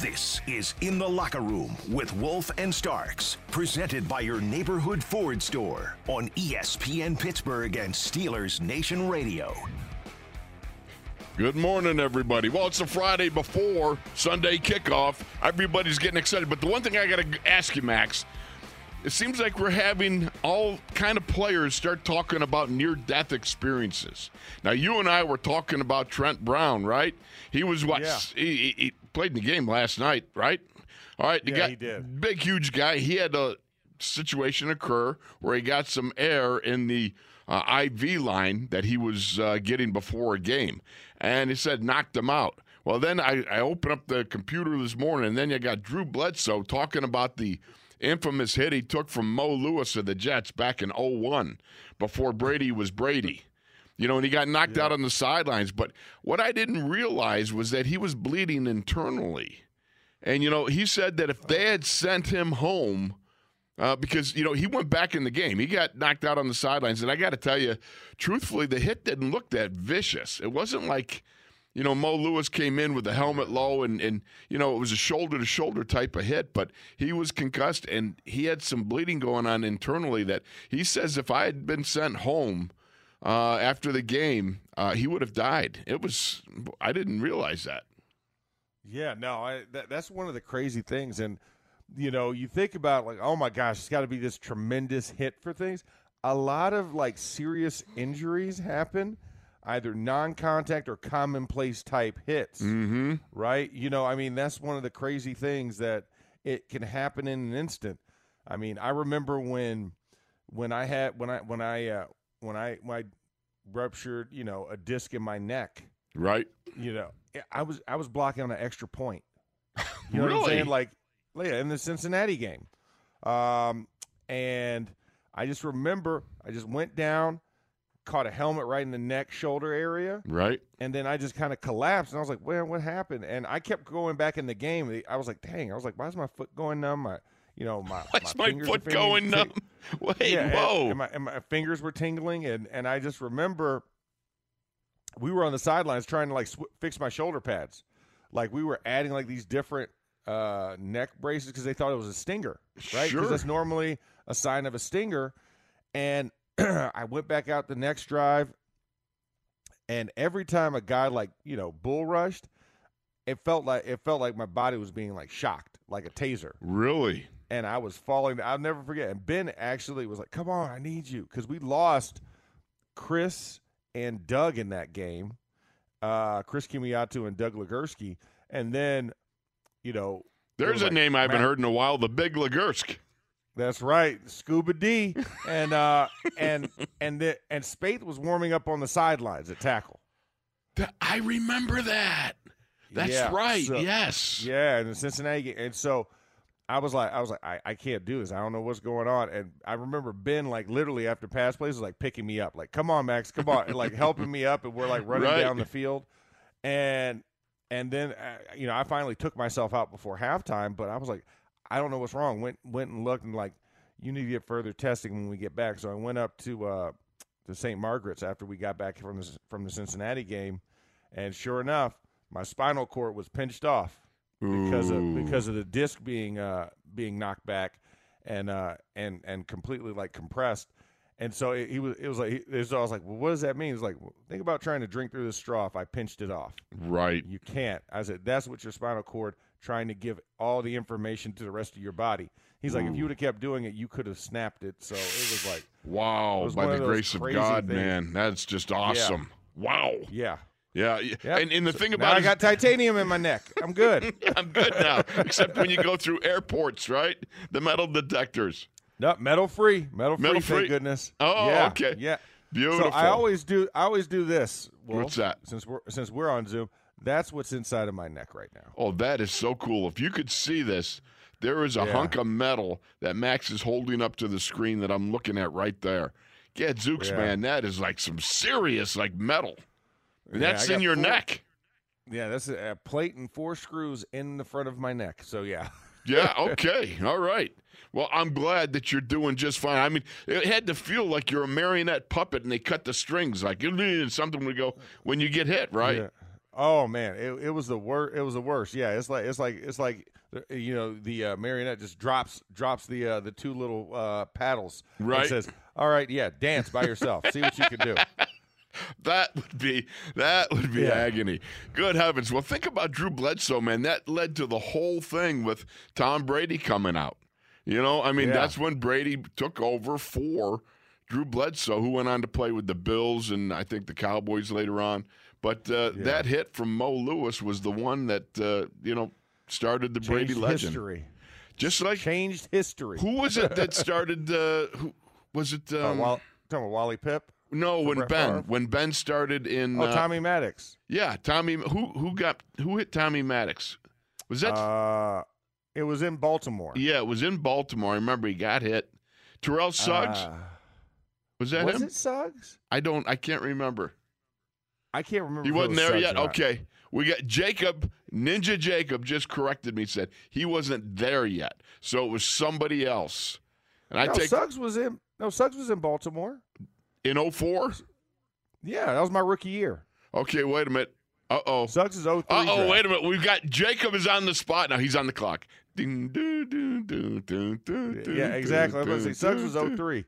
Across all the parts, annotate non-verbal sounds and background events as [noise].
This is In the Locker Room with Wolf and Starks, presented by your neighborhood Ford store on ESPN Pittsburgh and Steelers Nation Radio. Good morning, everybody. Well, it's the Friday before Sunday kickoff. Everybody's getting excited. But the one thing I got to ask you, Max, it seems like we're having all kind of players start talking about near-death experiences. Now, you and I were talking about Trent Brown, right? He was what? Yeah. He, he- played in the game last night, right? All right, the Yeah, guy, he did. big, huge guy. He had a situation occur where he got some air in the uh, IV line that he was uh, getting before a game, and he said knocked him out. Well, then I, I opened up the computer this morning, and then you got Drew Bledsoe talking about the infamous hit he took from Mo Lewis of the Jets back in 01 before Brady was Brady. You know, and he got knocked out on the sidelines. But what I didn't realize was that he was bleeding internally. And, you know, he said that if they had sent him home, uh, because, you know, he went back in the game, he got knocked out on the sidelines. And I got to tell you, truthfully, the hit didn't look that vicious. It wasn't like, you know, Mo Lewis came in with the helmet low and, and you know, it was a shoulder to shoulder type of hit, but he was concussed and he had some bleeding going on internally that he says if I had been sent home, uh, after the game, uh, he would have died. It was I didn't realize that. Yeah, no, I, that, that's one of the crazy things. And, you know, you think about, like, oh my gosh, it's got to be this tremendous hit for things. A lot of, like, serious injuries happen, either non contact or commonplace type hits, Mm-hmm. right? You know, I mean, that's one of the crazy things that it can happen in an instant. I mean, I remember when, when I had, when I, when I, uh, when I, when I ruptured, you know, a disc in my neck Right. you know, I was I was blocking on an extra point. [laughs] You know what I'm saying? Like, yeah, in the Cincinnati game, um, and I just remember I just went down, caught a helmet right in the neck, shoulder area, Right. and then I just kind of collapsed. And I was like, "Well, what happened?" And I kept going back in the game. I was like, "Dang!" I was like, "Why is my foot going numb?" My, you know, my [laughs] Why's my, fingers foot going numb? [laughs] Wait, yeah, whoa. And, my, and my fingers were tingling, and and I just remember we were on the sidelines trying to like sw- fix my shoulder pads, like we were adding like these different uh, neck braces because they thought it was a stinger, right? Sure. Because that's normally a sign of a stinger. And [clears throat] I went back out the next drive, and every time a guy like you know bull rushed, it felt like it felt like my body was being like shocked, like a taser really? and I was falling. I'll never forget. And Ben actually was like, "Come on, I need you," because we lost Chris and Doug in that game. Uh, Chris Kemoeatu and Doug Legursky, and then, you know, There's a like, name I haven't Matt- heard in a while. The Big Lagursk. That's right, Scuba D, and uh, and and the, and Spaeth was warming up on the sidelines at tackle. Th- I remember that. That's Yeah, right. so- yes. Yeah, and the Cincinnati game. And so I was like, I was like, I, I can't do this. I don't know what's going on. And I remember Ben, like, literally after pass plays, was like picking me up, like, come on, Max, come on, and like helping me up. And we're like running Right. down the field. And, and then, uh, you know, I finally took myself out before halftime, but I was like, I don't know what's wrong. Went, went and looked and like, you need to get further testing when we get back. So I went up to, uh, to St. Margaret's after we got back from the, from the Cincinnati game. And sure enough, my spinal cord was pinched off because of because of the disc being uh being knocked back and uh and and completely like compressed and so it, he was it was like he, it was, I was like well what does that mean he's like well, think about trying to drink through this straw if I pinched it off right. you can't I said that's what your spinal cord trying to give all the information to the rest of your body he's like if you mm. would have kept doing it you could have snapped it so it was like Wow. Was By the of grace of God, things. man. That's just awesome. Wow. yeah Yeah. yeah. Yep. And, and the thing now about I got titanium in my neck I'm good [laughs] I'm good now, except when you go through airports, right? The metal detectors. no metal free metal free Metal thank goodness Oh, yeah, okay. yeah Beautiful. So I always do. I always do this. What's that? Since we're since we're on Zoom, that's what's inside of my neck right now. Oh, that is so cool. If you could see this, there is a Yeah. hunk of metal that Max is holding up to the screen that I'm looking at right there. Yeah, Zooks, Yeah. man, that is like some serious like metal. And Yeah, that's in your four- neck. Yeah, that's a, a plate and four screws in the front of my neck. So yeah, [laughs] Yeah, okay. All right. Well, I'm glad that you're doing just fine. I mean, it had to feel like you're a marionette puppet and they cut the strings like [laughs] you something would go when you get hit, right? Yeah. Oh man, it, it was the worst. It was the worst. Yeah, it's like it's like it's like you know the uh, marionette just drops drops the uh, the two little uh, paddles. and Right. says, "All right, yeah, dance by yourself. See what you can do." [laughs] That would be that would be Yeah. agony. Good heavens! Well, think about Drew Bledsoe, man. That led to the whole thing with Tom Brady coming out. You know, I mean, Yeah. that's when Brady took over for Drew Bledsoe, who went on to play with the Bills and I think the Cowboys later on. But uh, that hit from Mo Lewis was the one that uh, you know started the Brady Changed legend. history. Just like Changed history. who was it that started? Uh, who was it? Uh, Um, Wall, talking about Wally Pipp. no, when Brett Ben Favre? when Ben started in Oh, uh, Tommy Maddox. Yeah, Tommy. Who who got who hit Tommy Maddox? Was that? Uh, it was in Baltimore. yeah, it was in Baltimore. I remember he got hit. Terrell Suggs Uh, was that was him? it Suggs? I don't. I can't remember. I can't remember. He wasn't was there yet. Okay, we got Jacob Ninja Jacob just corrected me. Said he wasn't there yet, so it was somebody else. And I take Suggs was in. No, Suggs was in Baltimore. in 04? Yeah, that was my rookie year. Okay, wait a minute. Uh oh. Suggs is 03. Uh oh, wait a minute. We've got Jacob is on the spot now. He's on the clock. Ding, Yeah, exactly. I was going to say Suggs was doo. 03.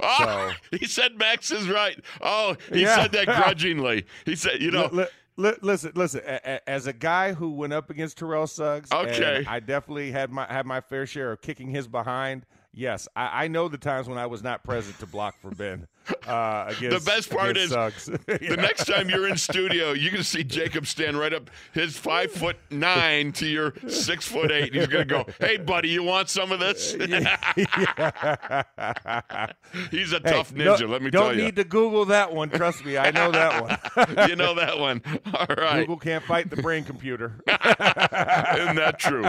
Oh, [laughs] he said Max is right. Oh, he Yeah. said that [laughs] grudgingly. He said, you know, li- li- listen, listen. As a guy who went up against Terrell Suggs, and Okay. I definitely had my had my fair share of kicking his behind. Yes, I, I know the times when I was not present to block for Ben. Uh, against, best part is Suggs. [laughs] the next time you're in [laughs] studio, you can see Jacob stand right up, his five foot nine to your six foot eight. He's going to go, hey, buddy, you want some of this? [laughs] He's a Hey, tough no- ninja, let me don't tell you. need to Google that one. Trust me, I know that one. you know that one. All right. Google can't fight the brain computer. Isn't that true?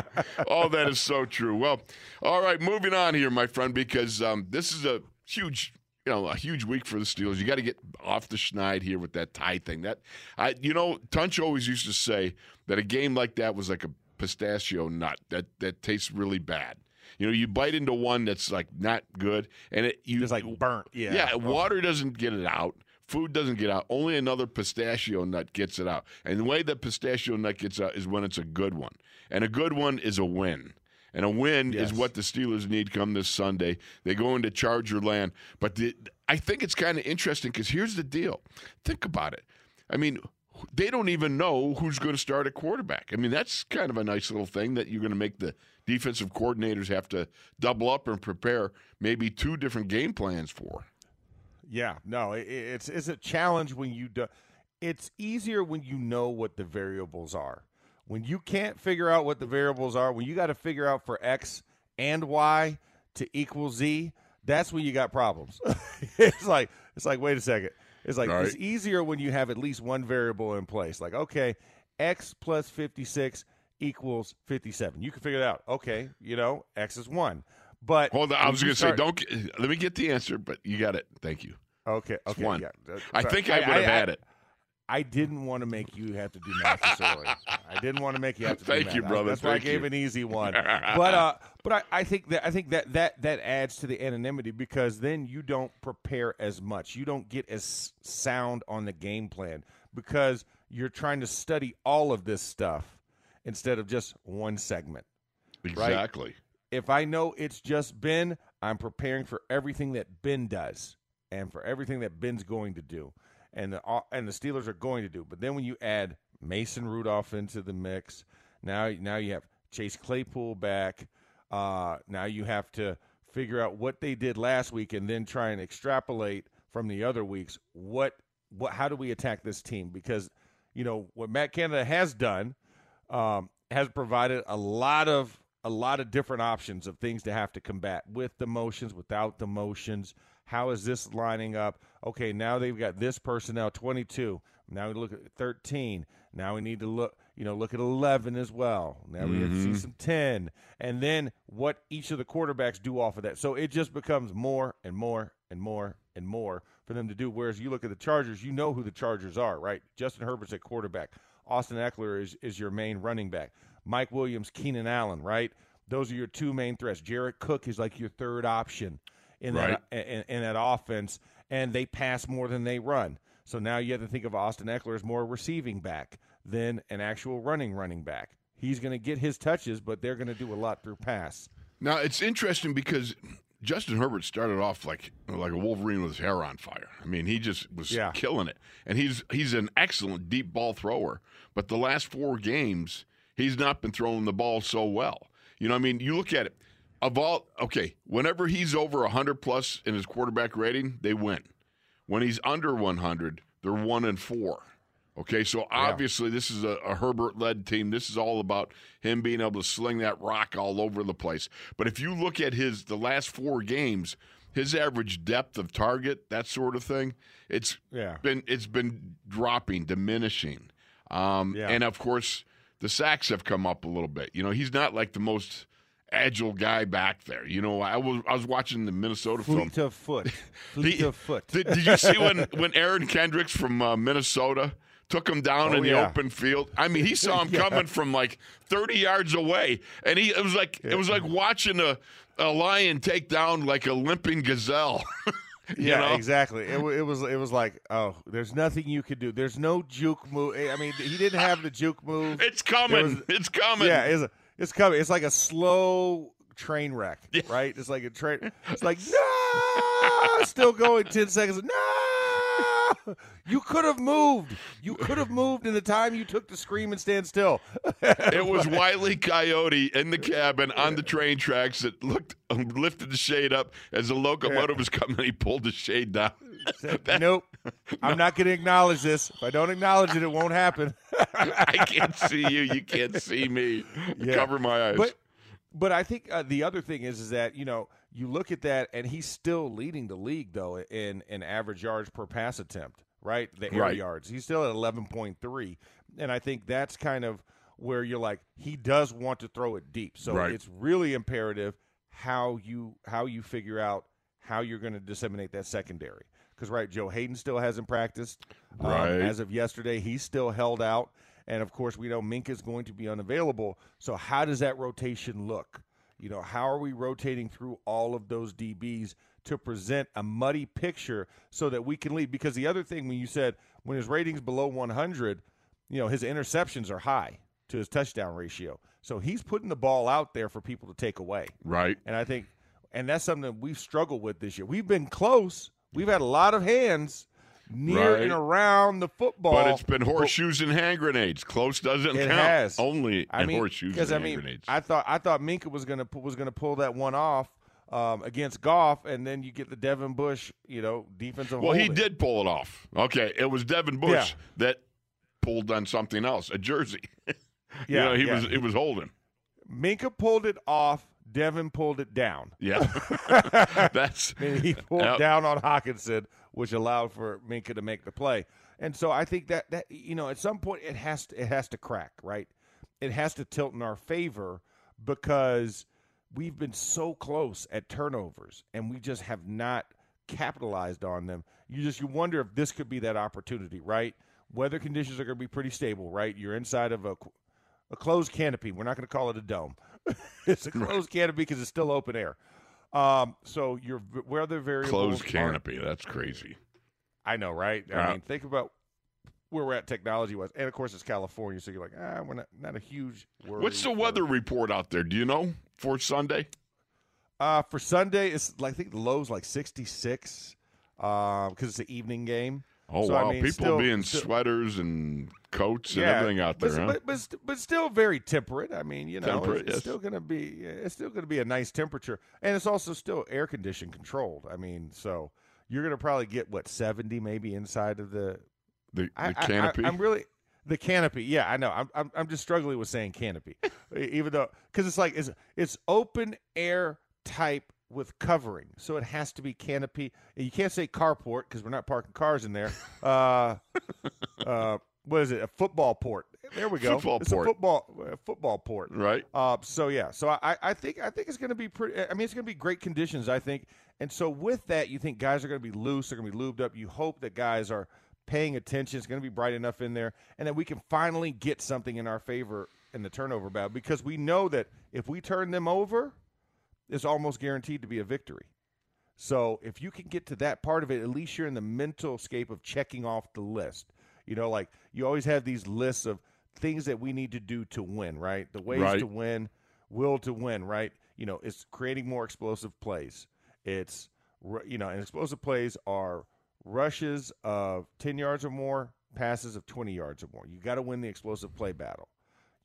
Oh, that is so true. Well, all right, moving on here, my friend, because um, this is a huge, you know, a huge week for the Steelers. You got to get off the schneid here with that tie thing. That I, you know, Tunch always used to say that a game like that was like a pistachio nut that that tastes really bad. You know, you bite into one that's like not good, and it you Just like burnt. Yeah. yeah, water doesn't get it out. Food doesn't get out. Only another pistachio nut gets it out. And the way that pistachio nut gets out is when it's a good one. And a good one is a win. And a win Yes. is what the Steelers need come this Sunday. They go into Charger land. But the, I think it's kind of interesting because here's the deal. Think about it. I mean, they don't even know who's going to start at quarterback. I mean, that's kind of a nice little thing that you're going to make the defensive coordinators have to double up and prepare maybe two different game plans for. Yeah, no, it, it's it's a challenge when you do. It's easier when you know what the variables are. When you can't figure out what the variables are, when you got to figure out for x and y to equal z, that's when you got problems. [laughs] it's like it's like wait a second. It's like it's easier when you have at least one variable in place. Like okay, x plus fifty six equals fifty seven. You can figure it out. Okay, you know x is one. But Hold on, I was going to say, don't. Let me get the answer, but you got it. Thank you. Okay, okay, one. yeah. I think I would have had it. I didn't want to make you have to do math this. I didn't want to make you have to. Thank do you, math. brother. That's why I gave you. an easy one. [laughs] but uh, but I, I think that I think that that that adds to the anonymity because then you don't prepare as much. You don't get as sound on the game plan because you're trying to study all of this stuff instead of just one segment. Exactly. If I know it's just Ben, I'm preparing for everything that Ben does and for everything that Ben's going to do, and the and the Steelers are going to do. But then when you add Mason Rudolph into the mix, now now you have Chase Claypool back. Uh, now you have to figure out what they did last week and then try and extrapolate from the other weeks. What what how do we attack this team? Because you know what Matt Canada has done um, has provided a lot of a lot of different options of things to have to combat with the motions, without the motions. How is this lining up? Okay, now they've got this personnel, 22. Now we look at 13. Now we need to look, you know, look at 11 as well. Now we have to see some 10. And then what each of the quarterbacks do off of that. So it just becomes more and more and more and more for them to do. Whereas you look at the Chargers, you know who the Chargers are, right? Justin Herbert's at quarterback. Austin Ekeler is, is your main running back. Mike Williams, Keenan Allen, right? Those are your two main threats. Jared Cook is like your third option in Right. that in, in that offense, and they pass more than they run. So now you have to think of Austin Ekeler as more receiving back than an actual running running back. He's going to get his touches, but they're going to do a lot through pass. Now it's interesting because Justin Herbert started off like like a Wolverine with his hair on fire. I mean, he just was Yeah. killing it, and he's he's an excellent deep ball thrower. But the last four games, he's not been throwing the ball so well. You know, I mean, you look at it. Of all, okay, whenever he's over hundred plus in his quarterback rating, they win. When he's under one hundred, they're one and four. Okay, so obviously this is a, a Herbert led team. This is all about him being able to sling that rock all over the place. But if you look at his the last four games, his average depth of target, that sort of thing, it's Yeah. been it's been dropping, diminishing. Um, Yeah. And of course, the sacks have come up a little bit. You know, he's not like the most agile guy back there. You know, I was I was watching the Minnesota film. Fleet of foot. [laughs] Fleet He- of foot. Did, did you see when [laughs] when Aaron Kendricks from uh, Minnesota took him down Oh, in the yeah. open field? I mean, he saw him [laughs] Yeah. coming from like 30 yards away, and he it was like it was like watching a a lion take down like a limping gazelle. You yeah, know? exactly. It, it was it was like, oh, there's nothing you could do. There's no juke move. I mean, he didn't have the juke move. It's coming. was- it's coming. Yeah, it's, it's coming. It's like a slow train wreck, right? It's like a train. It's like [laughs] no, still going. Ten seconds. No, you could have moved. You could have moved in the time you took to scream and stand still. [laughs] It was Wiley Coyote in the cabin on the train tracks that looked lifted the shade up as the locomotive was coming. He pulled the shade down. Said, [laughs] nope, I'm not going to acknowledge this. If I don't acknowledge it, it won't happen. [laughs] I can't see you. You can't see me. Yeah. Cover my eyes. But but I think uh, the other thing is is that you know you look at that and he's still leading the league though in in average yards per pass attempt, right? The air Right. yards. He's still at 11.3, and I think that's kind of where you're like he does want to throw it deep. So Right. it's really imperative how you how you figure out how you're going to disseminate that secondary. Because right, Joe Haden still hasn't practiced. Um, as of yesterday, he's still held out. And of course, we know Mink is going to be unavailable. So, how does that rotation look? You know, how are we rotating through all of those DBs to present a muddy picture so that we can lead? Because the other thing, when you said when his rating's below 100, you know, his interceptions are high to his touchdown ratio. So, he's putting the ball out there for people to take away. right. And I think, and that's something that we've struggled with this year. We've been close. We've had a lot of hands near Right. and around the football. But it's been horseshoes and hand grenades. Close doesn't It count. has. Only I mean, horseshoes and I hand mean, grenades. I thought I thought Minkah was gonna was gonna pull that one off um, against Goff, and then you get the Devin Bush, you know, defensive. well, he did pull it off. Okay, it was Devin Bush Yeah. that pulled on something else, a jersey. [laughs] you Yeah, know, he yeah. was it was holding. Minkah pulled it off. Devin pulled it down. Yeah, [laughs] that's And he pulled down on Hockenson, which allowed for Minkah to make the play. And so I think that that you know at some point it has to it has to crack right. It has to tilt in our favor because we've been so close at turnovers and we just have not capitalized on them. You just you wonder if this could be that opportunity, right? Weather conditions are going to be pretty stable, right? You're inside of a a closed canopy. We're not going to call it a dome. [laughs] it's a closed canopy because it's still open air. Um, so your weather variables closed canopy. That's crazy. I know, right? I mean, think about where we're at technology wise, and of course it's California, so you're like, ah, we're not not a huge. What's the for- weather report out there? Do you know for Sunday? Uh, for Sunday, it's like I think the low's like 66 because it's an evening game. Oh So, I wow, mean, people still- be in still- sweaters and coats and everything out there, but, huh? but, but, but still very temperate. I mean, you know, it's, it's still going to be it's still going to be a nice temperature, and it's also still air conditioned controlled. I mean, so you're going to probably get what 70 maybe inside of the the the I- canopy. I, am really the canopy. Yeah, I know. I'm, I'm I'm just struggling with saying canopy, [laughs] even though because it's like it's it's open air type with covering, so it has to be canopy. You can't say carport because we're not parking cars in there. Uh, [laughs] uh, what is it? A football port. There we go. Football it's port. a football uh, football port. right? Uh, so yeah, so I, I think I think it's going to be pretty. I mean, it's going to be great conditions. I think, and so with that, you think guys are going to be loose. They're going to be lubed up. You hope that guys are paying attention. It's going to be bright enough in there, and that we can finally get something in our favor in the turnover battle because we know that if we turn them over, it's almost guaranteed to be a victory. So if you can get to that part of it, at least you're in the mental scape of checking off the list. You know, like you always have these lists of things that we need to do to win, right? The ways Right. to win, will to win, right? You know, it's creating more explosive plays. It's you know, and explosive plays are rushes of 10 yards or more, passes of 20 yards or more. You got to win the explosive play battle.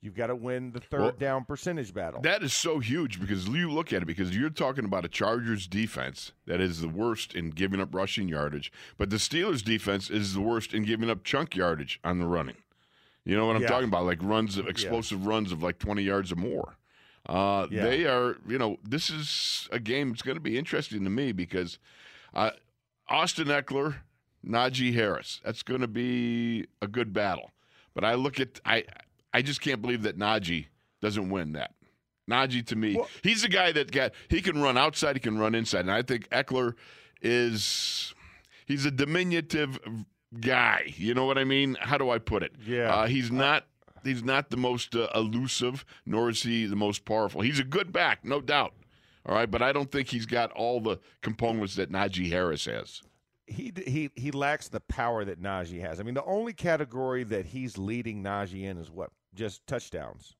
You've got to win the third Well, down percentage battle. That is so huge because you look at it because you're talking about a Chargers defense that is the worst in giving up rushing yardage, but the Steelers defense is the worst in giving up chunk yardage on the running. You know what I'm Yeah. talking about? Like runs of explosive runs of like 20 yards or more. Uh, Yeah. They are, you know, this is a game. It's going to be interesting to me because uh, Austin Ekeler, Najee Harris. That's going to be a good battle. But I look at I I just can't believe that Najee doesn't win that. Najee to me, Well- he's a guy that got he can run outside, he can run inside, and I think Ekeler is he's a diminutive guy. You know what I mean? How do I put it? Yeah. uh, he's not. He's not the most uh, elusive, nor is he the most powerful. He's a good back, no doubt. All right, but I don't think he's got all the components that Najee Harris has. he he he lacks the power that Najee has. I mean, the only category that he's leading Najee in is what? Just touchdowns.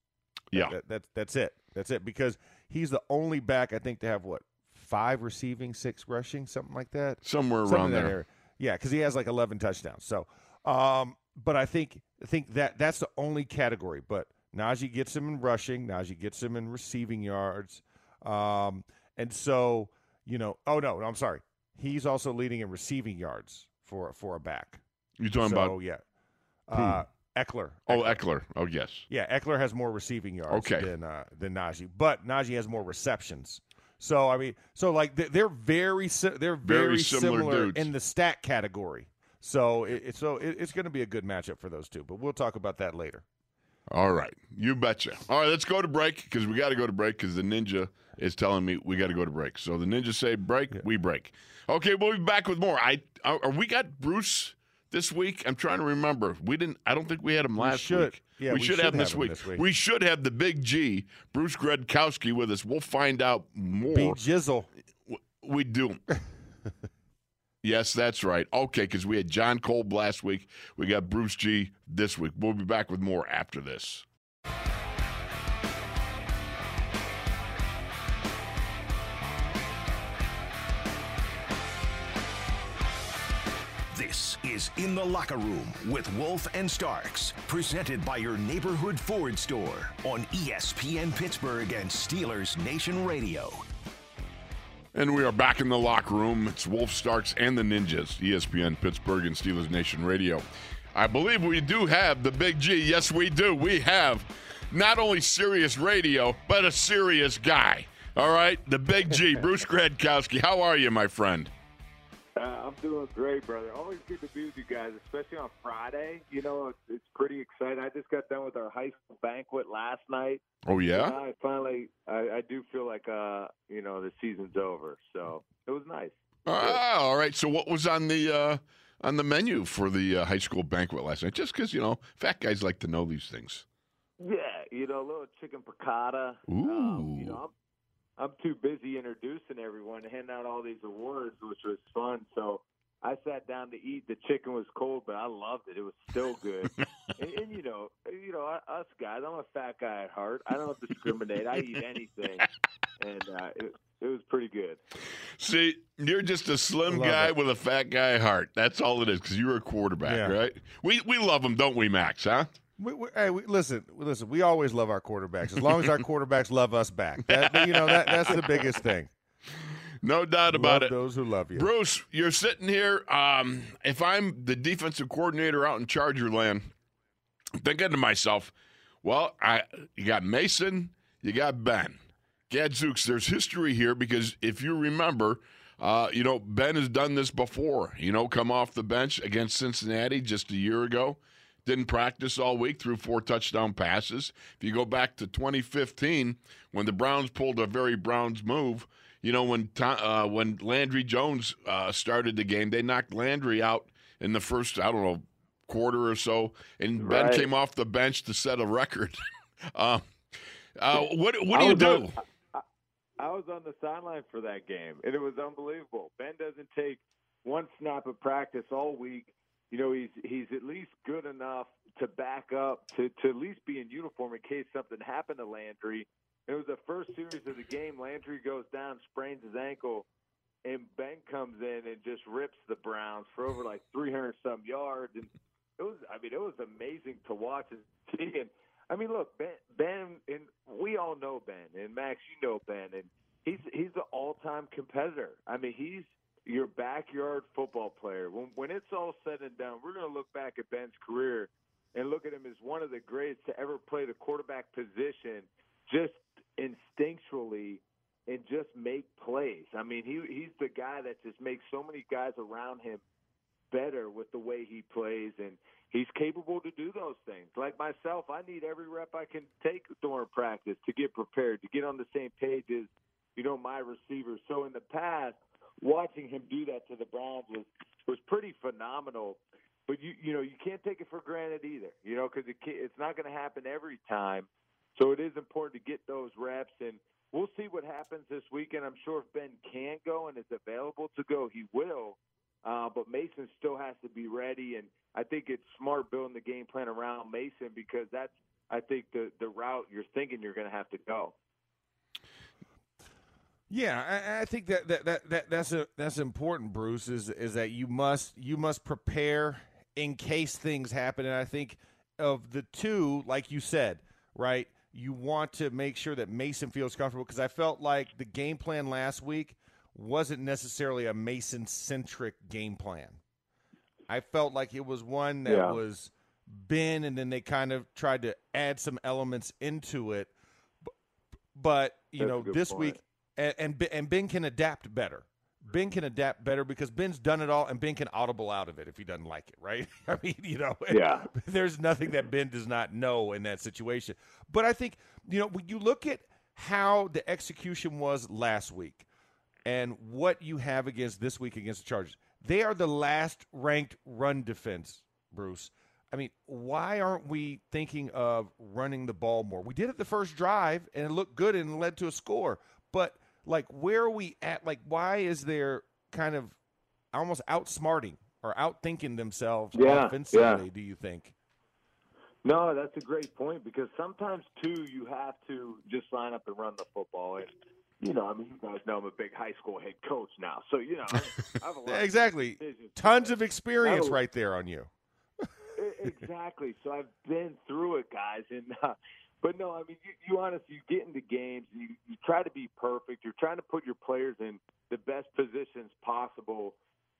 Yeah. That, that's that's it. That's it because he's the only back I think to have what five receiving, six rushing, something like that. Somewhere Something around that there. area. Yeah, because he has like eleven touchdowns. So, um, but I think I think that that's the only category. But Najee gets him in rushing. Najee gets him in receiving yards. Um, and so you know, oh no, I'm sorry. He's also leading in receiving yards for for a back. You're talking so about yeah, uh, Ekeler. oh Ekeler. Oh yes. Yeah, Ekeler has more receiving yards Okay. than uh, than Najee, but Najee has more receptions. So I mean, so like they- they're very si- they're very, Very similar similar, in the stat category. So it, so it, it's going to be a good matchup for those two, but we'll talk about that later. All right, you betcha. All right, let's go to break because we got to go to break because the ninja is telling me we got to go to break. So the ninja say break, we break. Okay, we'll be back with more. I are, are we got Bruce this week? I'm trying to remember. We didn't. I don't think we had him last should. week. Yeah, we, we should, should have, him have this, him week. this week. We should have the big G, Bruce Gradkowski, with us. We'll find out more. Be Jizzle. We do. [laughs] yes, that's right. Okay, because we had Jon Kolb last week. We got Bruce G this week. We'll be back with more after this. This is In the Locker Room with Wolf and Starks, presented by your neighborhood Ford store on ESPN Pittsburgh and Steelers Nation Radio. And we are back in the locker room. It's Wolf Starks and the Ninjas, ESPN Pittsburgh and Steelers Nation Radio. I believe we do have the Big G. Yes, we do. We have not only serious radio, but a serious guy. All right, the Big G, [laughs] Bruce Gradkowski. How are you, my friend? Uh, I'm doing great, brother. Always good to be with you guys, especially on Friday. You know, it's, it's pretty exciting. I just got done with our high school banquet last night. Oh yeah. I finally, I, I do feel like, uh, you know, the season's over. So it was nice. Ah, all right. So what was on the uh, on the menu for the uh, high school banquet last night? Just because you know, fat guys like to know these things. Yeah, you know, a little chicken piccata. Um, you Ooh. know, I'm, I'm too busy introducing everyone, handing out all these awards, which was fun. So I sat down to eat. The chicken was cold, but I loved it. It was still good. [laughs] and, and you know, you know, us guys. I'm a fat guy at heart. I don't discriminate. I eat anything, [laughs] and uh, it, it was pretty good. See, you're just a slim Love guy it. with a fat guy heart. That's all it is. Because you're a quarterback, Yeah. right? We we love him, don't we, Max? Huh? We, we, hey, we, listen, listen. We always love our quarterbacks as long as our [laughs] quarterbacks love us back. That, you know, that that's the biggest thing. No doubt about love it. those who love you. Bruce, you're sitting here. Um, if I'm the defensive coordinator out in Charger land, thinking to myself, well, I you got Mason, you got Ben. Gadzooks, there's history here because if you remember, uh, you know, Ben has done this before, you know, come off the bench against Cincinnati just a year ago. Didn't practice all week, threw four touchdown passes. If you go back to 2015, when the Browns pulled a very Browns move, you know, when uh, when Landry Jones uh, started the game, they knocked Landry out in the first, I don't know, quarter or so, and Ben Right. came off the bench to set a record. [laughs] um, uh, what what do you do? on- I was on the sideline for that game, and it was unbelievable. Ben doesn't take one snap of practice all week. You know, he's he's at least good enough to back up to to at least be in uniform in case something happened to Landry. It was the first series of the game. Landry goes down, sprains his ankle, and Ben comes in and just rips the Browns for over like 300 some yards. And it was, I mean, it was amazing to watch and see. And I mean, look, Ben, Ben, and we all know Ben, and Max, you know Ben, and he's he's an all-time competitor. I mean, he's your backyard football player. When when it's all said and done, we're going to look back at Ben's career and look at him as one of the greatest to ever play the quarterback position, just instinctually and just make plays. I mean, he he's the guy that just makes so many guys around him better with the way he plays and he's capable to do those things. Like myself, I need every rep I can take during practice to get prepared, to get on the same page as, you know, my receivers. So in the past, watching him do that to the Browns was was pretty phenomenal. But you you know you can't take it for granted either. You know because it it's not going to happen every time. So it is important to get those reps, and we'll see what happens this weekend. I'm sure if Ben can go and is available to go, he will. Uh, but Mason still has to be ready, and I think it's smart building the game plan around Mason because that's I think the the route you're thinking you're going to have to go. Yeah, I, I think that, that, that, that that's a that's important, Bruce. Is is that you must you must prepare in case things happen, and I think of the two, like you said, right? You want to make sure that Mason feels comfortable because I felt like the game plan last week wasn't necessarily a Mason centric game plan. I felt like it was one that yeah. was Ben, and then they kind of tried to add some elements into it. But you That's know, this point. week, and, and and Ben can adapt better. Ben can adapt better because Ben's done it all, and Ben can audible out of it if he doesn't like it, right? [laughs] I mean, you know, [laughs] yeah. there's nothing that Ben does not know in that situation. But I think you know when you look at how the execution was last week and what you have against this week against the Chargers, they are the last ranked run defense, Bruce. I mean, why aren't we thinking of running the ball more? We did it the first drive and it looked good and led to a score. But like where are we at? Like why is there kind of almost outsmarting or outthinking themselves yeah, offensively, yeah. do you think? No, that's a great point because sometimes too you have to just line up and run the football and you know, I mean, you guys know I'm a big high school head coach now, so you know, I have a lot [laughs] exactly tons of experience right there on you. exactly. So I've been through it, guys, and uh, but no, I mean, you, you honestly, you get into games, you, you try to be perfect. You're trying to put your players in the best positions possible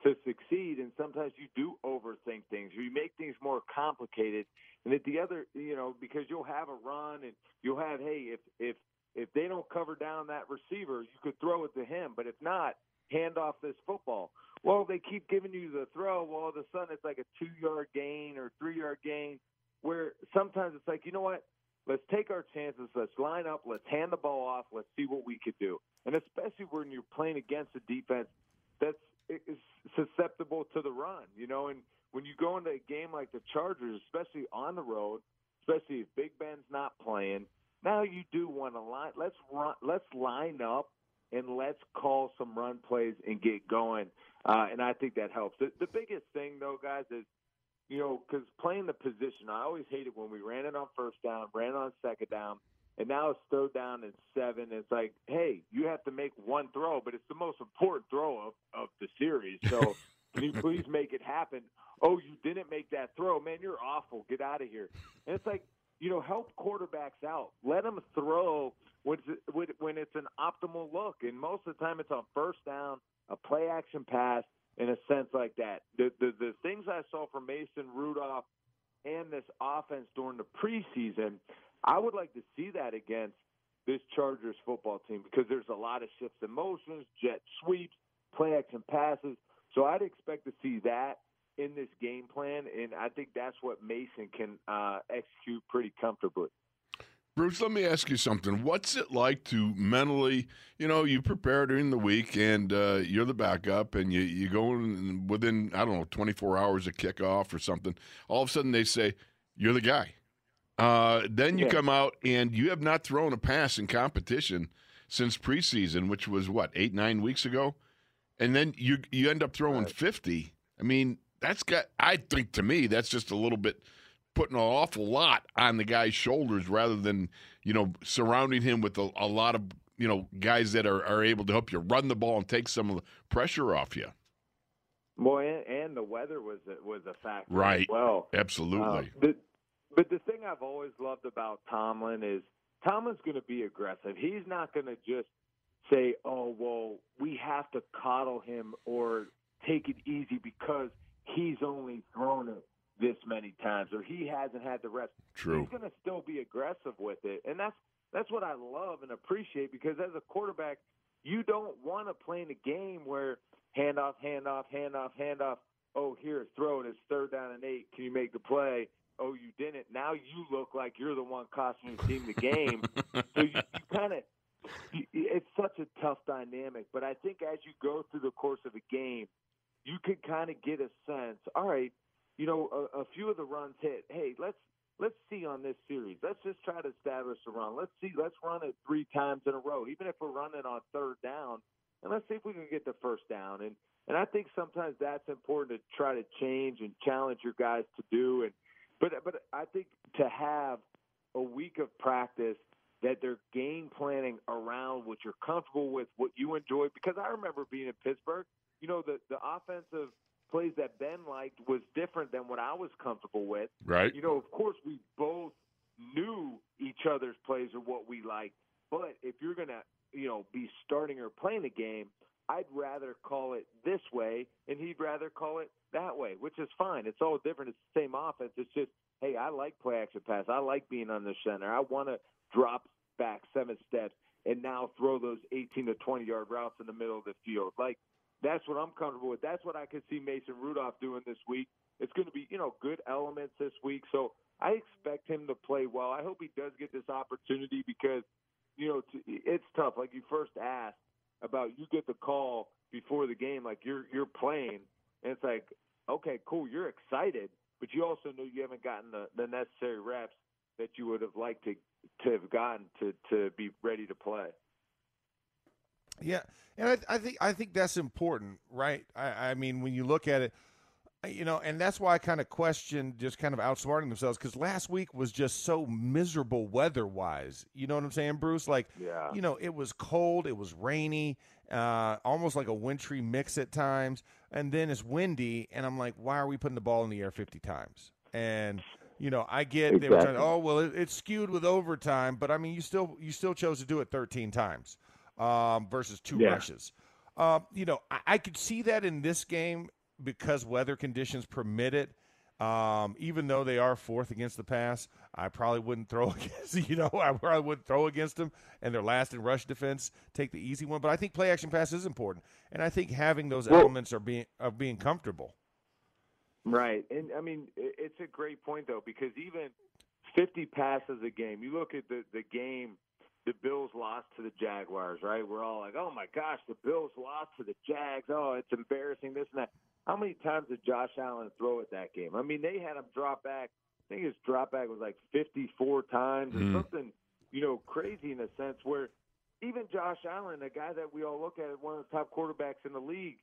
to succeed, and sometimes you do overthink things. You make things more complicated, and at the other, you know, because you'll have a run, and you'll have, hey, if if if they don't cover down that receiver, you could throw it to him, but if not, hand off this football. Well, they keep giving you the throw. Well, all of a sudden it's like a two yard gain or three yard gain, where sometimes it's like, you know what? Let's take our chances. Let's line up. Let's hand the ball off. Let's see what we could do. And especially when you're playing against a defense that's susceptible to the run, you know. And when you go into a game like the Chargers, especially on the road, especially if Big Ben's not playing, now you do want to line. Let's run. Let's line up and let's call some run plays and get going. Uh, and I think that helps. The, the biggest thing, though, guys, is you know, because playing the position, I always hated when we ran it on first down, ran on second down, and now it's third down and seven. It's like, hey, you have to make one throw, but it's the most important throw of, of the series. So [laughs] can you please make it happen? Oh, you didn't make that throw, man. You're awful. Get out of here. And it's like, you know, help quarterbacks out. Let them throw when it's, when it's an optimal look. And most of the time, it's on first down, a play action pass, in a sense like that. The, the the things I saw from Mason Rudolph and this offense during the preseason, I would like to see that against this Chargers football team because there's a lot of shifts in motions, jet sweeps, play action passes. So I'd expect to see that in this game plan, and I think that's what Mason can uh, execute pretty comfortably. Bruce, let me ask you something. What's it like to mentally, you know, you prepare during the week and uh, you're the backup and you, you go in within, I don't know, 24 hours of kickoff or something. All of a sudden they say, you're the guy. Uh, then you yeah. come out and you have not thrown a pass in competition since preseason, which was what eight nine weeks ago, and then you you end up throwing Right. fifty. I mean, that's got. I think to me, that's just a little bit putting an awful lot on the guy's shoulders rather than you know surrounding him with a, a lot of you know guys that are, are able to help you run the ball and take some of the pressure off you. Well, and, and the weather was a, was a factor Right. as well. Absolutely. Uh, the, but the thing I've always loved about Tomlin is Tomlin's going to be aggressive. He's not going to just say, "Oh, well, we have to coddle him or take it easy because he's only thrown it this many times or he hasn't had the reps." True. He's going to still be aggressive with it, and that's that's what I love and appreciate because as a quarterback, you don't want to play in a game where handoff, handoff, handoff, handoff. Oh, here, throw it. It's third down and eight. Can you make the play? Oh, you didn't. Now you look like you're the one costing your team the game. [laughs] so you, you kind of it's such a tough dynamic. But I think as you go through the course of a game, you can kind of get a sense. All right, you know, a, a few of the runs hit. Hey, let's let's see on this series. Let's just try to establish a run. Let's see. Let's run it three times in a row, even if we're running on third down, and let's see if we can get the first down. And and I think sometimes that's important to try to change and challenge your guys to do. And but but I think to have a week of practice that they're game planning around what you're comfortable with, what you enjoy. Because I remember being in Pittsburgh, you know, the the offensive plays that Ben liked was different than what I was comfortable with. right. You know, of course, we both knew each other's plays or what we liked. But if you're gonna, you know, be starting or playing a game, I'd rather call it this way, and he'd rather call it that way, which is fine. It's all different. It's the same offense. It's just, hey, I like play action pass. I like being on the center. I want to drop back seven steps and now throw those 18 to 20 yard routes in the middle of the field. Like that's what I'm comfortable with. That's what I could see Mason Rudolph doing this week. It's going to be, you know, good elements this week. So I expect him to play well. I hope he does get this opportunity because, you know, it's tough. Like you first asked about, you get the call before the game, like you're you're playing, and it's like, okay, cool, you're excited, but you also know you haven't gotten the, the necessary reps that you would have liked to to have gotten to to be ready to play. Yeah, and I, I think I think that's important, right? I, I mean, when you look at it, you know, and that's why I kind of question just kind of outsmarting themselves because last week was just so miserable weather-wise. You know what I'm saying, Bruce? Like, Yeah. you know, it was cold, it was rainy, uh, almost like a wintry mix at times, and then it's windy, and I'm like, why are we putting the ball in the air 50 times? And you know, I get they were trying. Exactly. Oh well, it, it's skewed with overtime, but I mean, you still you still chose to do it 13 times um, versus two Yeah. rushes. Um, you know, I, I could see that in this game because weather conditions permit it. Um, even though they are fourth against the pass, I probably wouldn't throw [laughs] against. You know, I probably wouldn't throw against them, and their last in rush defense. Take the easy one, but I think play action pass is important, and I think having those Well- elements are being of being comfortable. Right, and I mean it's a great point though because even 50 passes a game. You look at the the game the Bills lost to the Jaguars, right? We're all like, "Oh my gosh, the Bills lost to the Jags. Oh, it's embarrassing this and that." How many times did Josh Allen throw at that game? I mean, they had him drop back. I think his drop back was like 54 times or Mhm. something, you know, crazy in a sense where even Josh Allen, a guy that we all look at as one of the top quarterbacks in the league,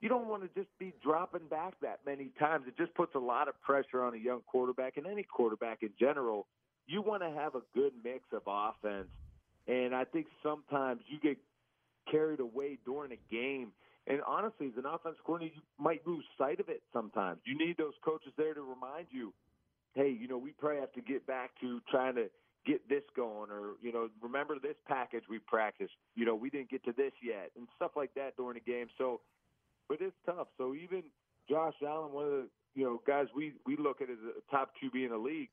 you don't want to just be dropping back that many times. It just puts a lot of pressure on a young quarterback and any quarterback in general. You want to have a good mix of offense. And I think sometimes you get carried away during a game. And honestly, as an offensive coordinator, you might lose sight of it sometimes. You need those coaches there to remind you, hey, you know, we probably have to get back to trying to get this going or, you know, remember this package we practiced. You know, we didn't get to this yet and stuff like that during the game. So, but it's tough. So even Josh Allen, one of the, you know, guys we, we look at as a top QB in the league,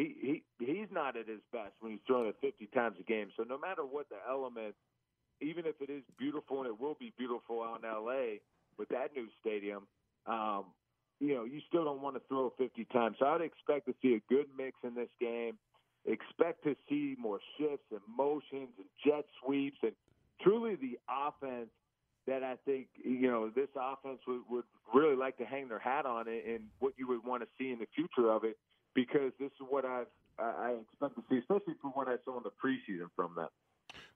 he, he he's not at his best when he's throwing it 50 times a game. So no matter what the element, even if it is beautiful and it will be beautiful out in L.A. with that new stadium, um, you know, you still don't want to throw 50 times. So I'd expect to see a good mix in this game. Expect to see more shifts and motions and jet sweeps and truly the offense that I think you know this offense would, would really like to hang their hat on it and what you would want to see in the future of it because this is what I've I expect to see, especially from what I saw in the preseason from them.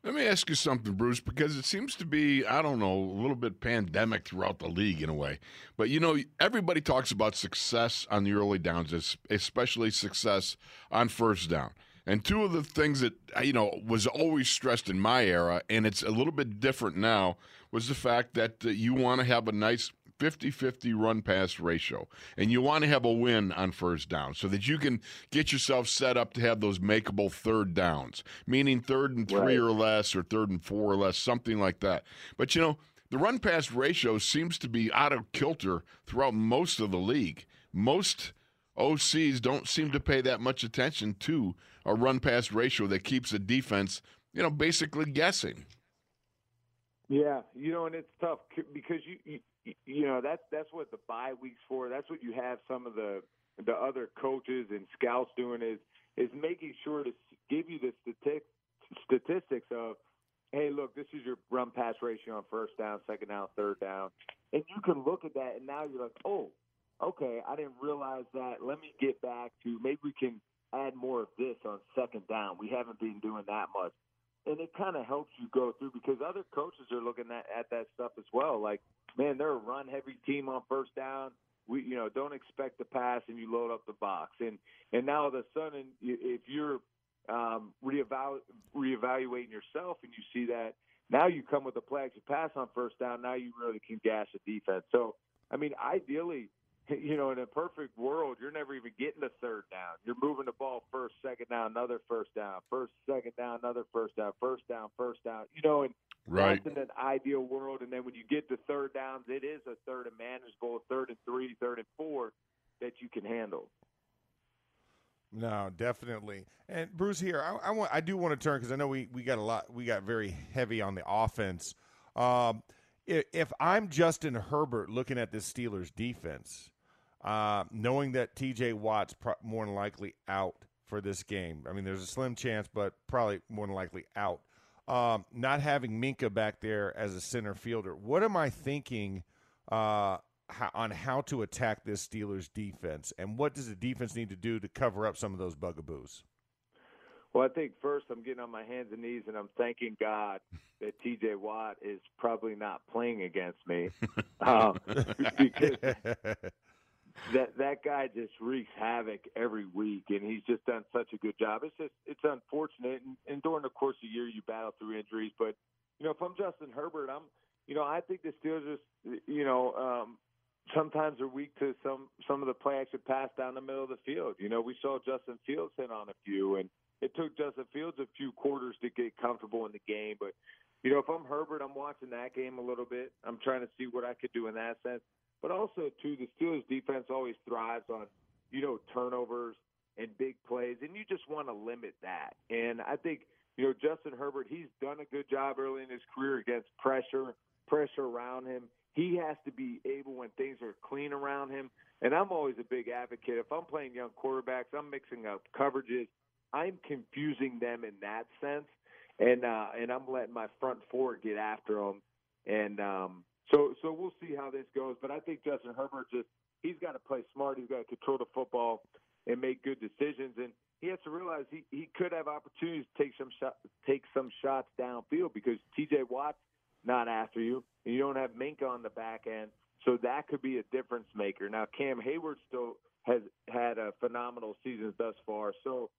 Let Let me ask you something, Bruce, because it seems to be, I don't know, a little bit pandemic throughout the league in a way. But, you know, everybody talks about success on the early downs, especially success on first down. And two of the things that, you know, was always stressed in my era, and it's a little bit different now, was the fact that uh, you want to have a nice 50 50 run pass ratio. And you want to have a win on first down so that you can get yourself set up to have those makeable third downs, meaning third and three right. or less or third and four or less, something like that. But, you know, the run pass ratio seems to be out of kilter throughout most of the league. Most OCs don't seem to pay that much attention to a run pass ratio that keeps a defense, you know, basically guessing. Yeah, you know, and it's tough because you, you you know that's that's what the bye weeks for. That's what you have some of the the other coaches and scouts doing is is making sure to give you the statistic, statistics of, hey, look, this is your run pass ratio on first down, second down, third down, and you can look at that and now you're like, oh, okay, I didn't realize that. Let me get back to maybe we can add more of this on second down. We haven't been doing that much and it kind of helps you go through because other coaches are looking at, at that stuff as well. Like, man, they're a run heavy team on first down. We, you know, don't expect to pass, and you load up the box. And and now all of a sudden, if you're um, reevalu- reevaluating yourself and you see that now you come with a play action pass on first down, now you really can gash the defense. So, I mean, ideally, [laughs] you know, in a perfect world, you're never even getting a third down. You're moving the ball first, second down, another first down, first, second down, another first down, first down, first down. You know, and right. that's in an ideal world. And then when you get to third downs, it is a third and manageable, third and three, third and four that you can handle. No, definitely. And Bruce, here I, I want I do want to turn because I know we we got a lot we got very heavy on the offense. Um, if, if I'm Justin Herbert looking at this Steelers defense, uh, knowing that TJ Watt's pro- more than likely out for this game. I mean, there's a slim chance, but probably more than likely out. Um, not having Minkah back there as a center fielder. What am I thinking uh, how, on how to attack this Steelers defense, and what does the defense need to do to cover up some of those bugaboos? Well, I think first I'm getting on my hands and knees and I'm thanking God that T.J. Watt is probably not playing against me, [laughs] um, [laughs] because that that guy just wreaks havoc every week, and he's just done such a good job. It's just it's unfortunate, and, and during the course of the year, you battle through injuries. But you know, if I'm Justin Herbert, I'm you know I think the Steelers just you know um, sometimes are weak to some some of the play action pass down the middle of the field. You know, we saw Justin Fields hit on a few, and it took Justin Fields a few quarters to get comfortable in the game. But you know, if I'm Herbert, I'm watching that game a little bit. I'm trying to see what I could do in that sense. But also, too, the Steelers defense always thrives on, you know, turnovers and big plays, and you just want to limit that. And I think, you know, Justin Herbert, he's done a good job early in his career against pressure, pressure around him. He has to be able when things are clean around him. And I'm always a big advocate. If I'm playing young quarterbacks, I'm mixing up coverages. I'm confusing them in that sense, and uh, and I'm letting my front four get after them. And um, so so we'll see how this goes. But I think Justin Herbert just he's got to play smart. He's got to control the football and make good decisions. And he has to realize he, he could have opportunities to take some shot, take some shots downfield because T.J. Watt's not after you, and you don't have Minkah on the back end. So that could be a difference maker. Now Cam Heyward still has had a phenomenal season thus far. So,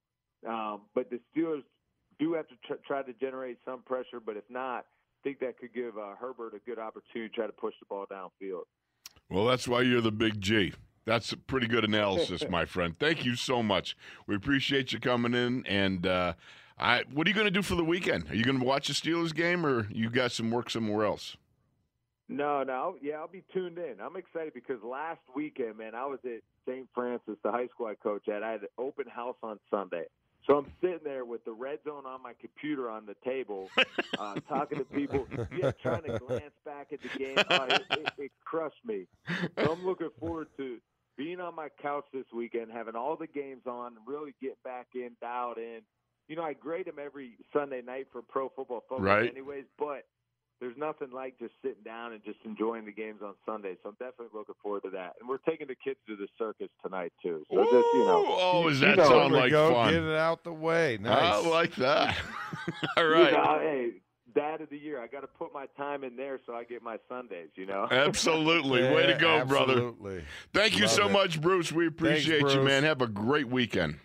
um, but the Steelers do have to tr- try to generate some pressure. But if not, think that could give uh, Herbert a good opportunity to try to push the ball downfield. Well, that's why you're the big G. That's a pretty good analysis, [laughs] my friend. Thank you so much. We appreciate you coming in. And uh, I, what are you going to do for the weekend? Are you going to watch the Steelers game, or you got some work somewhere else? No, no, yeah, I'll be tuned in. I'm excited because last weekend, man, I was at St. Francis, the high school I coach at. I had an open house on Sunday. So I'm sitting there with the red zone on my computer on the table, uh, [laughs] talking to people, yeah, trying to glance back at the game. Oh, it, it, it crushed me. So I'm looking forward to being on my couch this weekend, having all the games on, and really get back in, dialed in. You know, I grade them every Sunday night for Pro Football Focus, right. anyways. But there's nothing like just sitting down and just enjoying the games on Sunday. So I'm definitely looking forward to that. And we're taking the kids to the circus tonight too. So Ooh, just you know, oh, does that sound like go, fun? Get it out the way. Nice. I like that. [laughs] All right. You know, hey, dad of the year. I got to put my time in there so I get my Sundays. You know. [laughs] Absolutely. Way to Yeah, go, brother. absolutely. Thank you so it. much, Bruce. We appreciate you, Bruce. man. Have a great weekend.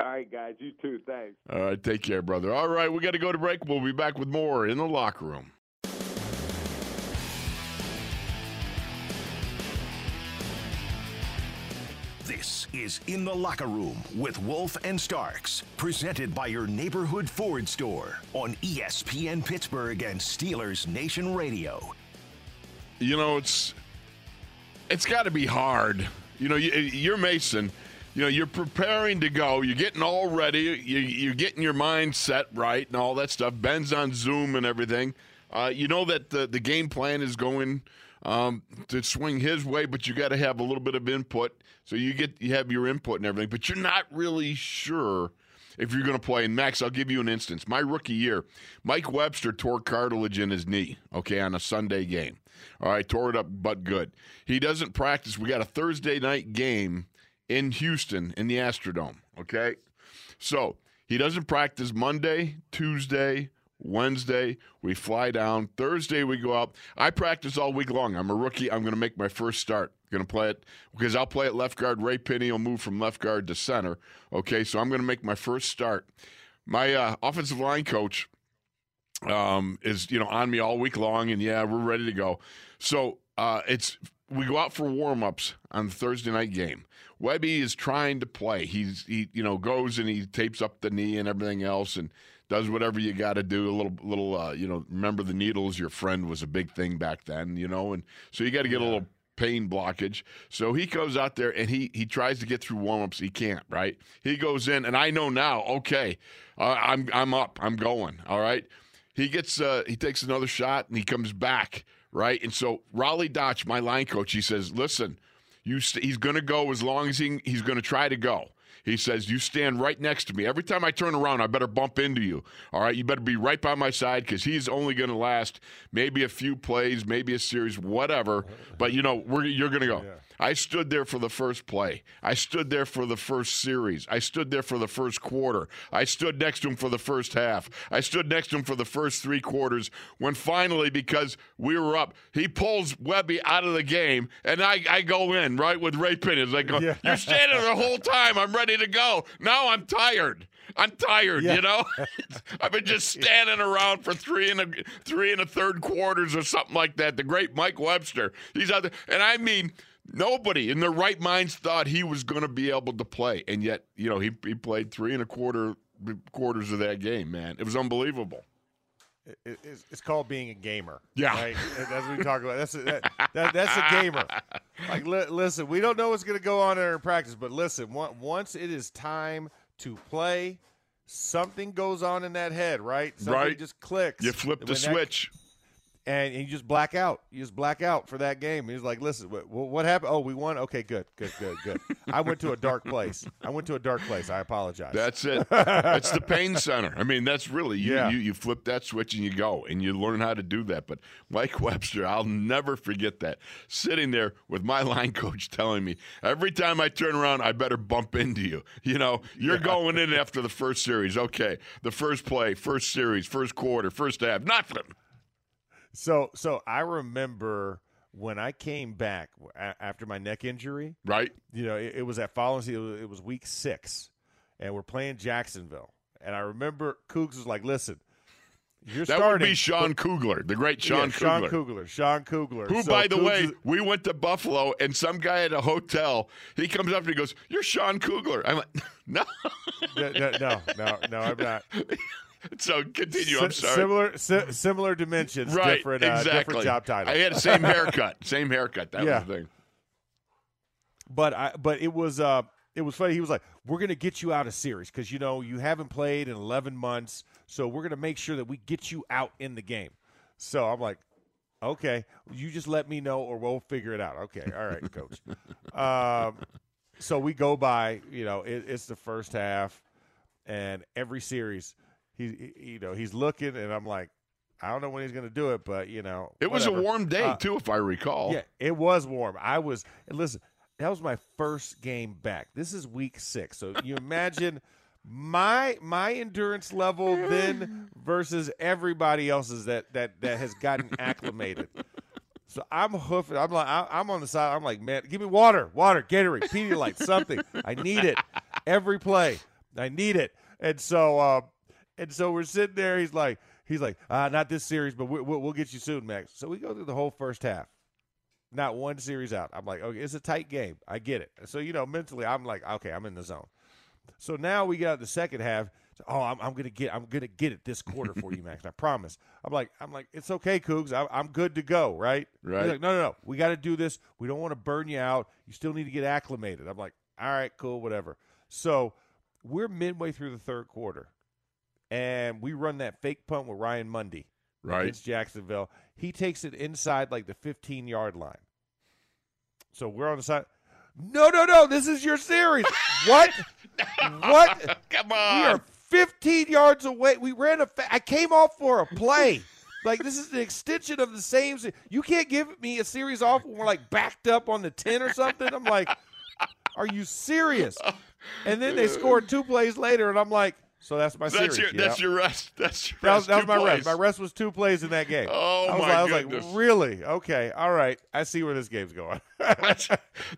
All right, guys. You too. Thanks. All right, take care, brother. All right, we got to go to break. We'll be back with more in the locker room. This is In the Locker Room with Wolf and Starks, presented by your neighborhood Ford store on ESPN Pittsburgh and Steelers Nation Radio. You know, it's it's got to be hard. You know, you, you're Mason. You know, you're preparing to go. You're getting all ready. You, you're getting your mind set right and all that stuff. Ben's on Zoom and everything. Uh, you know that the, the game plan is going um, to swing his way, but you got to have a little bit of input. So you get you have your input and everything, but you're not really sure if you're going to play. And Max, I'll give you an instance. My rookie year, Mike Webster tore cartilage in his knee. Okay, on a Sunday game. All right, tore it up, but good. He doesn't practice. We got a Thursday night game in Houston in the Astrodome. Okay, so he doesn't practice Monday, Tuesday, Wednesday. We fly down. Thursday we go out. I practice all week long. I'm a rookie. I'm going to make my first start. Going to play it because I'll play at left guard. Ray Pinney will move from left guard to center. Okay, so I'm going to make my first start. My uh, offensive line coach um, is you know on me all week long, and yeah, we're ready to go. So uh, it's we go out for warm ups on the Thursday night game. Webby is trying to play. He's he you know goes and he tapes up the knee and everything else and does whatever you got to do. A little little uh, you know remember the needles. Your friend was a big thing back then, you know, and so you got to get a little pain blockage. So he goes out there and he he tries to get through warm-ups. He can't, right? He goes in and I know now, okay, uh, I'm I'm up. I'm going. All right. He gets uh he takes another shot and he comes back, right? And so Rollie Dotsch, my line coach, he says, "Listen, you st- he's going to go as long as he he's going to try to go." He says, You stand right next to me. Every time I turn around, I better bump into you. All right. You better be right by my side because he's only going to last maybe a few plays, maybe a series, whatever. But, you know, you're going to go. I stood there for the first play. I stood there for the first series. I stood there for the first quarter. I stood next to him for the first half. I stood next to him for the first three quarters. When finally, because we were up, he pulls Webby out of the game, and I, I go in right with Ray Pinney. I go, Yeah. You're standing the whole time. I'm ready to go. Now I'm tired. I'm tired. Yeah. You know, [laughs] I've been just standing around for three and a three and a third quarters or something like that. The great Mike Webster. He's out there, and I mean. Nobody in their right minds thought he was going to be able to play, and yet, you know, he he played three and a quarter quarters of that game. Man, it was unbelievable. It- it's, it's called being a gamer. Yeah. right? That's what we talk about. That's a, that, [laughs] that, that's a gamer. Like, li- listen, we don't know what's going to go on in practice, but listen, once it is time to play, something goes on in that head, right? Something Right. just clicks. You flip the When that- switch. And you just black out. You just black out for that game. He's like, "Listen, what, what happened? Oh, we won. Okay, good, good, good, good. I went to a dark place. I went to a dark place. I apologize." That's it. [laughs] That's the pain center. I mean, that's really you, Yeah. you. You flip that switch and you go, and you learn how to do that. But Mike [laughs] Webster, I'll never forget that. Sitting there with my line coach telling me every time I turn around, I better bump into you. You know, you're going in after the first series. Okay, the first play, first series, first quarter, first half, nothing. So, so I remember when I came back after my neck injury. Right? You know, it, it was at following. It was, it was week six, and we're playing Jacksonville. And I remember Cougs was like, "Listen, you're That starting." would be Sean Kugler, the great Sean yeah, Sean Kugler. Sean Kugler. Who, So by the Cougs way, is- we went to Buffalo, and some guy at a hotel, he comes up and he goes, "You're Sean Kugler." I'm like, "No." [laughs] no, no, no, no, no, I'm not. [laughs] [laughs] so continue. I'm sorry. Similar, si- similar dimensions, right? different, uh, exactly. different job title. I had the same [laughs] haircut. Same haircut. That Yeah. was the thing. but I, but it was, uh, it was funny. He was like, "We're gonna get you out of series because you know you haven't played in 11 months, so we're gonna make sure that we get you out in the game." So I'm like, "Okay, you just let me know, or we'll figure it out." Okay, all right, coach. [laughs] um, so we go by. You know, it, it's the first half, and every series, he, he- you know, he's looking, and I'm like, I don't know when he's going to do it, but you know, It was a warm day Uh, too, if I recall. Yeah, it was warm. I was and listen. That was my first game back. This is week six, so you [laughs] imagine my my endurance level then versus everybody else's that that that has gotten [laughs] acclimated. So I'm hoofing. I'm like I'm on the side. I'm like, man, give me water, water, Gatorade, Pedialyte, something. I need it [laughs] every play. I need it. And so uh, and so we're sitting there. He's like he's like, uh, not this series, but we, we'll, we'll get you soon, Max. So we go through the whole first half. Not one series out. I'm like, okay, it's a tight game. I get it. So you know, mentally, I'm like, okay, I'm in the zone. So now we got the second half. Oh, I'm, I'm gonna get I'm gonna get it this quarter for you, Max. I [laughs] promise. I'm like I'm like it's okay, Cougs. I'm, I'm good to go, right? Right. He's like, no, no, no. We got to do this. We don't want to burn you out. You still need to get acclimated. I'm like, all right, cool, whatever. So we're midway through the third quarter, and we run that fake punt with Ryan Mundy Right. against Jacksonville. He takes it inside like the 15 yard line. So we're on the side. No, no, no. This is your series. [laughs] what? what? Come on. We are 15 yards away. We ran a. Fa- I came off for a play. [laughs] Like this is an extension of the same. se- You can't give me a series off when we're like backed up on the 10 or something. I'm like, are you serious? And then they scored two plays later, and I'm like, so that's my that's series. your that's Yeah. your rest. [laughs] That's your That was, that was my plays. rest. My rest was two plays in that game. [laughs] Oh, I was, my I was goodness. like, really? Okay, all right. I see where this game's going. [laughs] That's,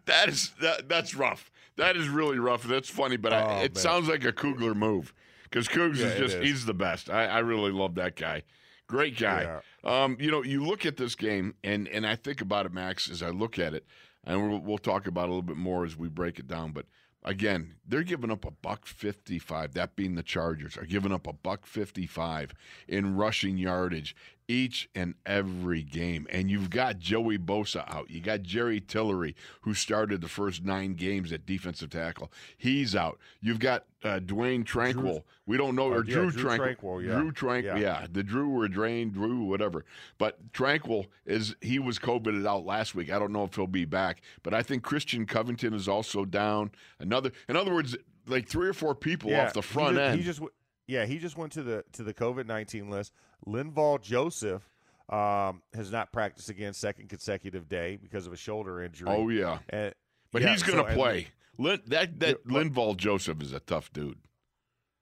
that is that, that's rough. That is really rough. That's funny, but I, Oh, it man. sounds like a Kugler move because Cougs Yeah, is just is. he's the best. I, I really love that guy. Great guy. Um, you know, you look at this game and and I think about it, Max, as I look at it, and we'll, we'll talk about it a little bit more as we break it down. But again, they're giving up a buck fifty-five. That being the Chargers are giving up a buck fifty-five in rushing yardage each and every game. And you've got Joey Bosa out. You got Jerry Tillery, who started the first nine games at defensive tackle. He's out. You've got uh, Dwayne Tranquill. we don't know, Oh, or yeah, Drew, Drew Tranquill. Tranquill, yeah. Drew Tranquill. Yeah. Yeah. the Drew or Drain, Drew, whatever. But Tranquill is he was COVIDed out last week. I don't know if he'll be back. But I think Christian Covington is also down. Another, in other words, like three or four people off the he front just, end. He just, yeah, he just went to the to the COVID nineteen list. Linval Joseph um, has not practiced again second consecutive day because of a shoulder injury. oh yeah, And- but yeah, he's going to so- play. Lin, that that Yeah, Linval Joseph is a tough dude.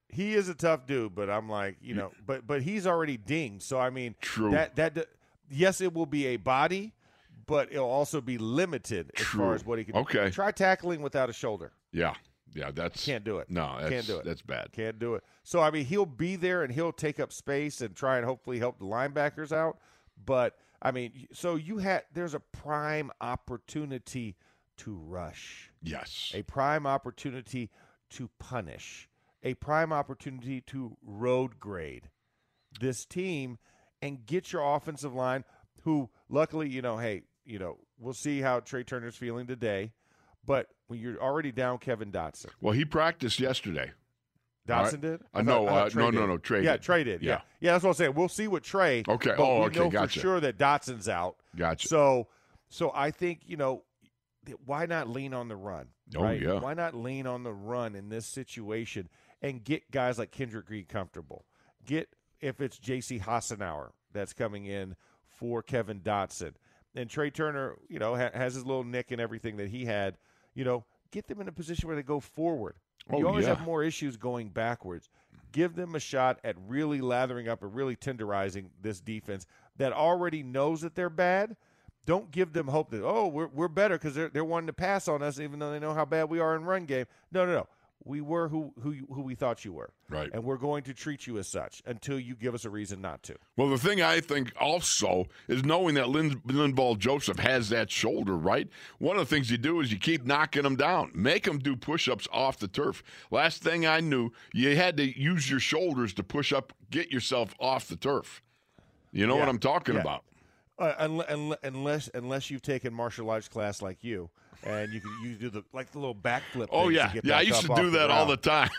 He is a tough dude, but I'm like, you know, but but he's already dinged. So I mean, True. that that yes, it will be a body, but it'll also be limited as True. far as what he can. Okay. Try tackling without a shoulder. Yeah, yeah, that's Can't do it. No, that's, Can't do it. That's bad. Can't do it. So I mean, he'll be there and he'll take up space and try and hopefully help the linebackers out. But I mean, so you had there's a prime opportunity to rush, Yes. a prime opportunity to punish, a prime opportunity to road grade this team and get your offensive line. Who, luckily, you know, hey, you know, we'll see how Trai Turner's feeling today. But when you're already down Kevin Dotson, Well, he practiced yesterday. Dotson right. did? Uh, I no, thought- uh, Trai no, no, did. no, Trai Yeah, did. Trai did. Yeah. Yeah. yeah, that's what I'm saying. We'll see what Trai. Okay. But Oh, we okay, know gotcha. for sure that Dotson's out. Gotcha. So, so I think you know, why not lean on the run? Oh, right? yeah. Why not lean on the run in this situation and get guys like Kendrick Green comfortable? Get if it's J.C. Hassenauer that's coming in for Kevin Dotson and Trai Turner, you know, ha- has his little nick and everything that he had. You know, get them in a position where they go forward. Oh, you always yeah. have more issues going backwards. Give them a shot at really lathering up and really tenderizing this defense that already knows that they're bad. Don't give them hope that oh we're we're better because they're they're wanting to pass on us even though they know how bad we are in run game. No, no, no. We were who who you- who we thought you were, Right. and we're going to treat you as such until you give us a reason not to. Well, the thing I think also is knowing that Lin, Linval Joseph has that shoulder, right? One of the things you do is you keep knocking him down, make him do push ups off the turf. Last thing I knew, you had to use your shoulders to push up, get yourself off the turf. You know what I'm talking Yeah. about? Uh, unle- unle- unless unless you've taken martial arts class like you, and you can you do the like the little backflip. Oh, yeah. Yeah, I used to do that all the time. [laughs]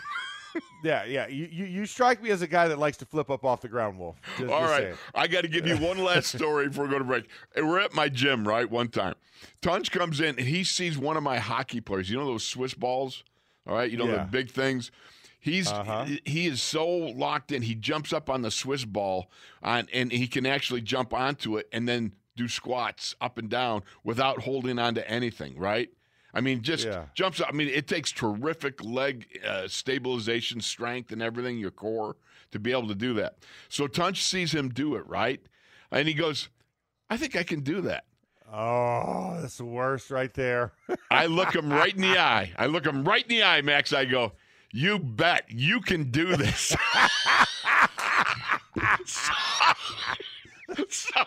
Yeah, yeah. You, you you strike me as a guy that likes to flip up off the ground, Wolf. Just, All just right, saying. I got to give you one last [laughs] story before we go to break. We're at my gym, right? One time, Tunch comes in and he sees one of my hockey players. You know those Swiss balls? All right, you know Yeah. the big things. He's Uh-huh. he is so locked in. He jumps up on the Swiss ball, on, and he can actually jump onto it and then do squats up and down without holding on to anything. Right? I mean, just Yeah. jumps up. I mean, it takes terrific leg uh, stabilization, strength, and everything, your core, to be able to do that. So Tunch sees him do it, right? And he goes, I think I can do that. Oh, that's the worst right there. I look him right in the [laughs] eye. I look him right in the eye, Max. I go, You bet you can do this. [laughs] [laughs] so,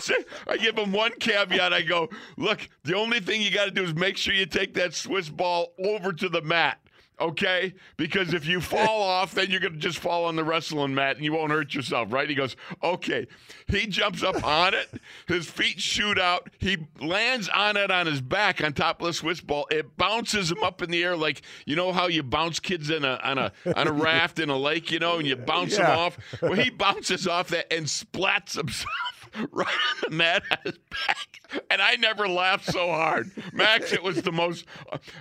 so, I give him one caveat. I go, Look, the only thing you got to do is make sure you take that Swiss ball over to the mat. Okay, because if you fall [laughs] off, then you're gonna just fall on the wrestling mat and you won't hurt yourself, right? He goes, okay. He jumps up on it, his feet shoot out, he lands on it on his back on top of the Swiss ball. It bounces him up in the air like you know how you bounce kids in a on a on a raft in a lake, you know, and you bounce them off. Well, he bounces off that and splats himself [laughs] right on the mat on his back. And I never laughed so hard. Max, it was the most,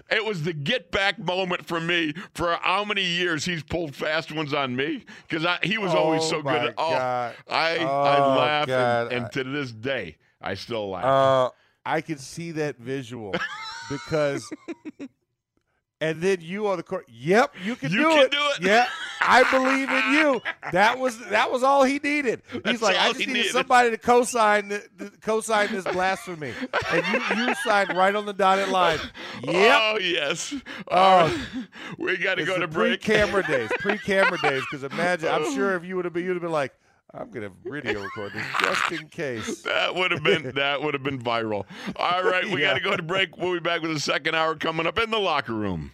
it was the get back moment for me for how many years he's pulled fast ones on me because he was always Oh, so good. At, oh, God. I, Oh, I laugh. And, and to this day, I still laugh. Uh, I could see that visual because, [laughs] and then you on the court. Yep, you can do it. You do can it. do it. Yeah, I believe in you. That was that was all he needed. He's That's like, I just needed needed. somebody to co-sign the, the, co-sign this blasphemy, and you you signed right on the dotted line. Yep. Oh, yes. Oh. All right. we got to go to break. Pre-camera days, [laughs] pre-camera days. Because imagine, I'm oh. sure if you would have been, you'd have been like, I'm gonna video record this just in case. [laughs] That would have been that would have been viral. All right, we [laughs] Yeah. got to go to break. We'll be back with the second hour coming up in the locker room.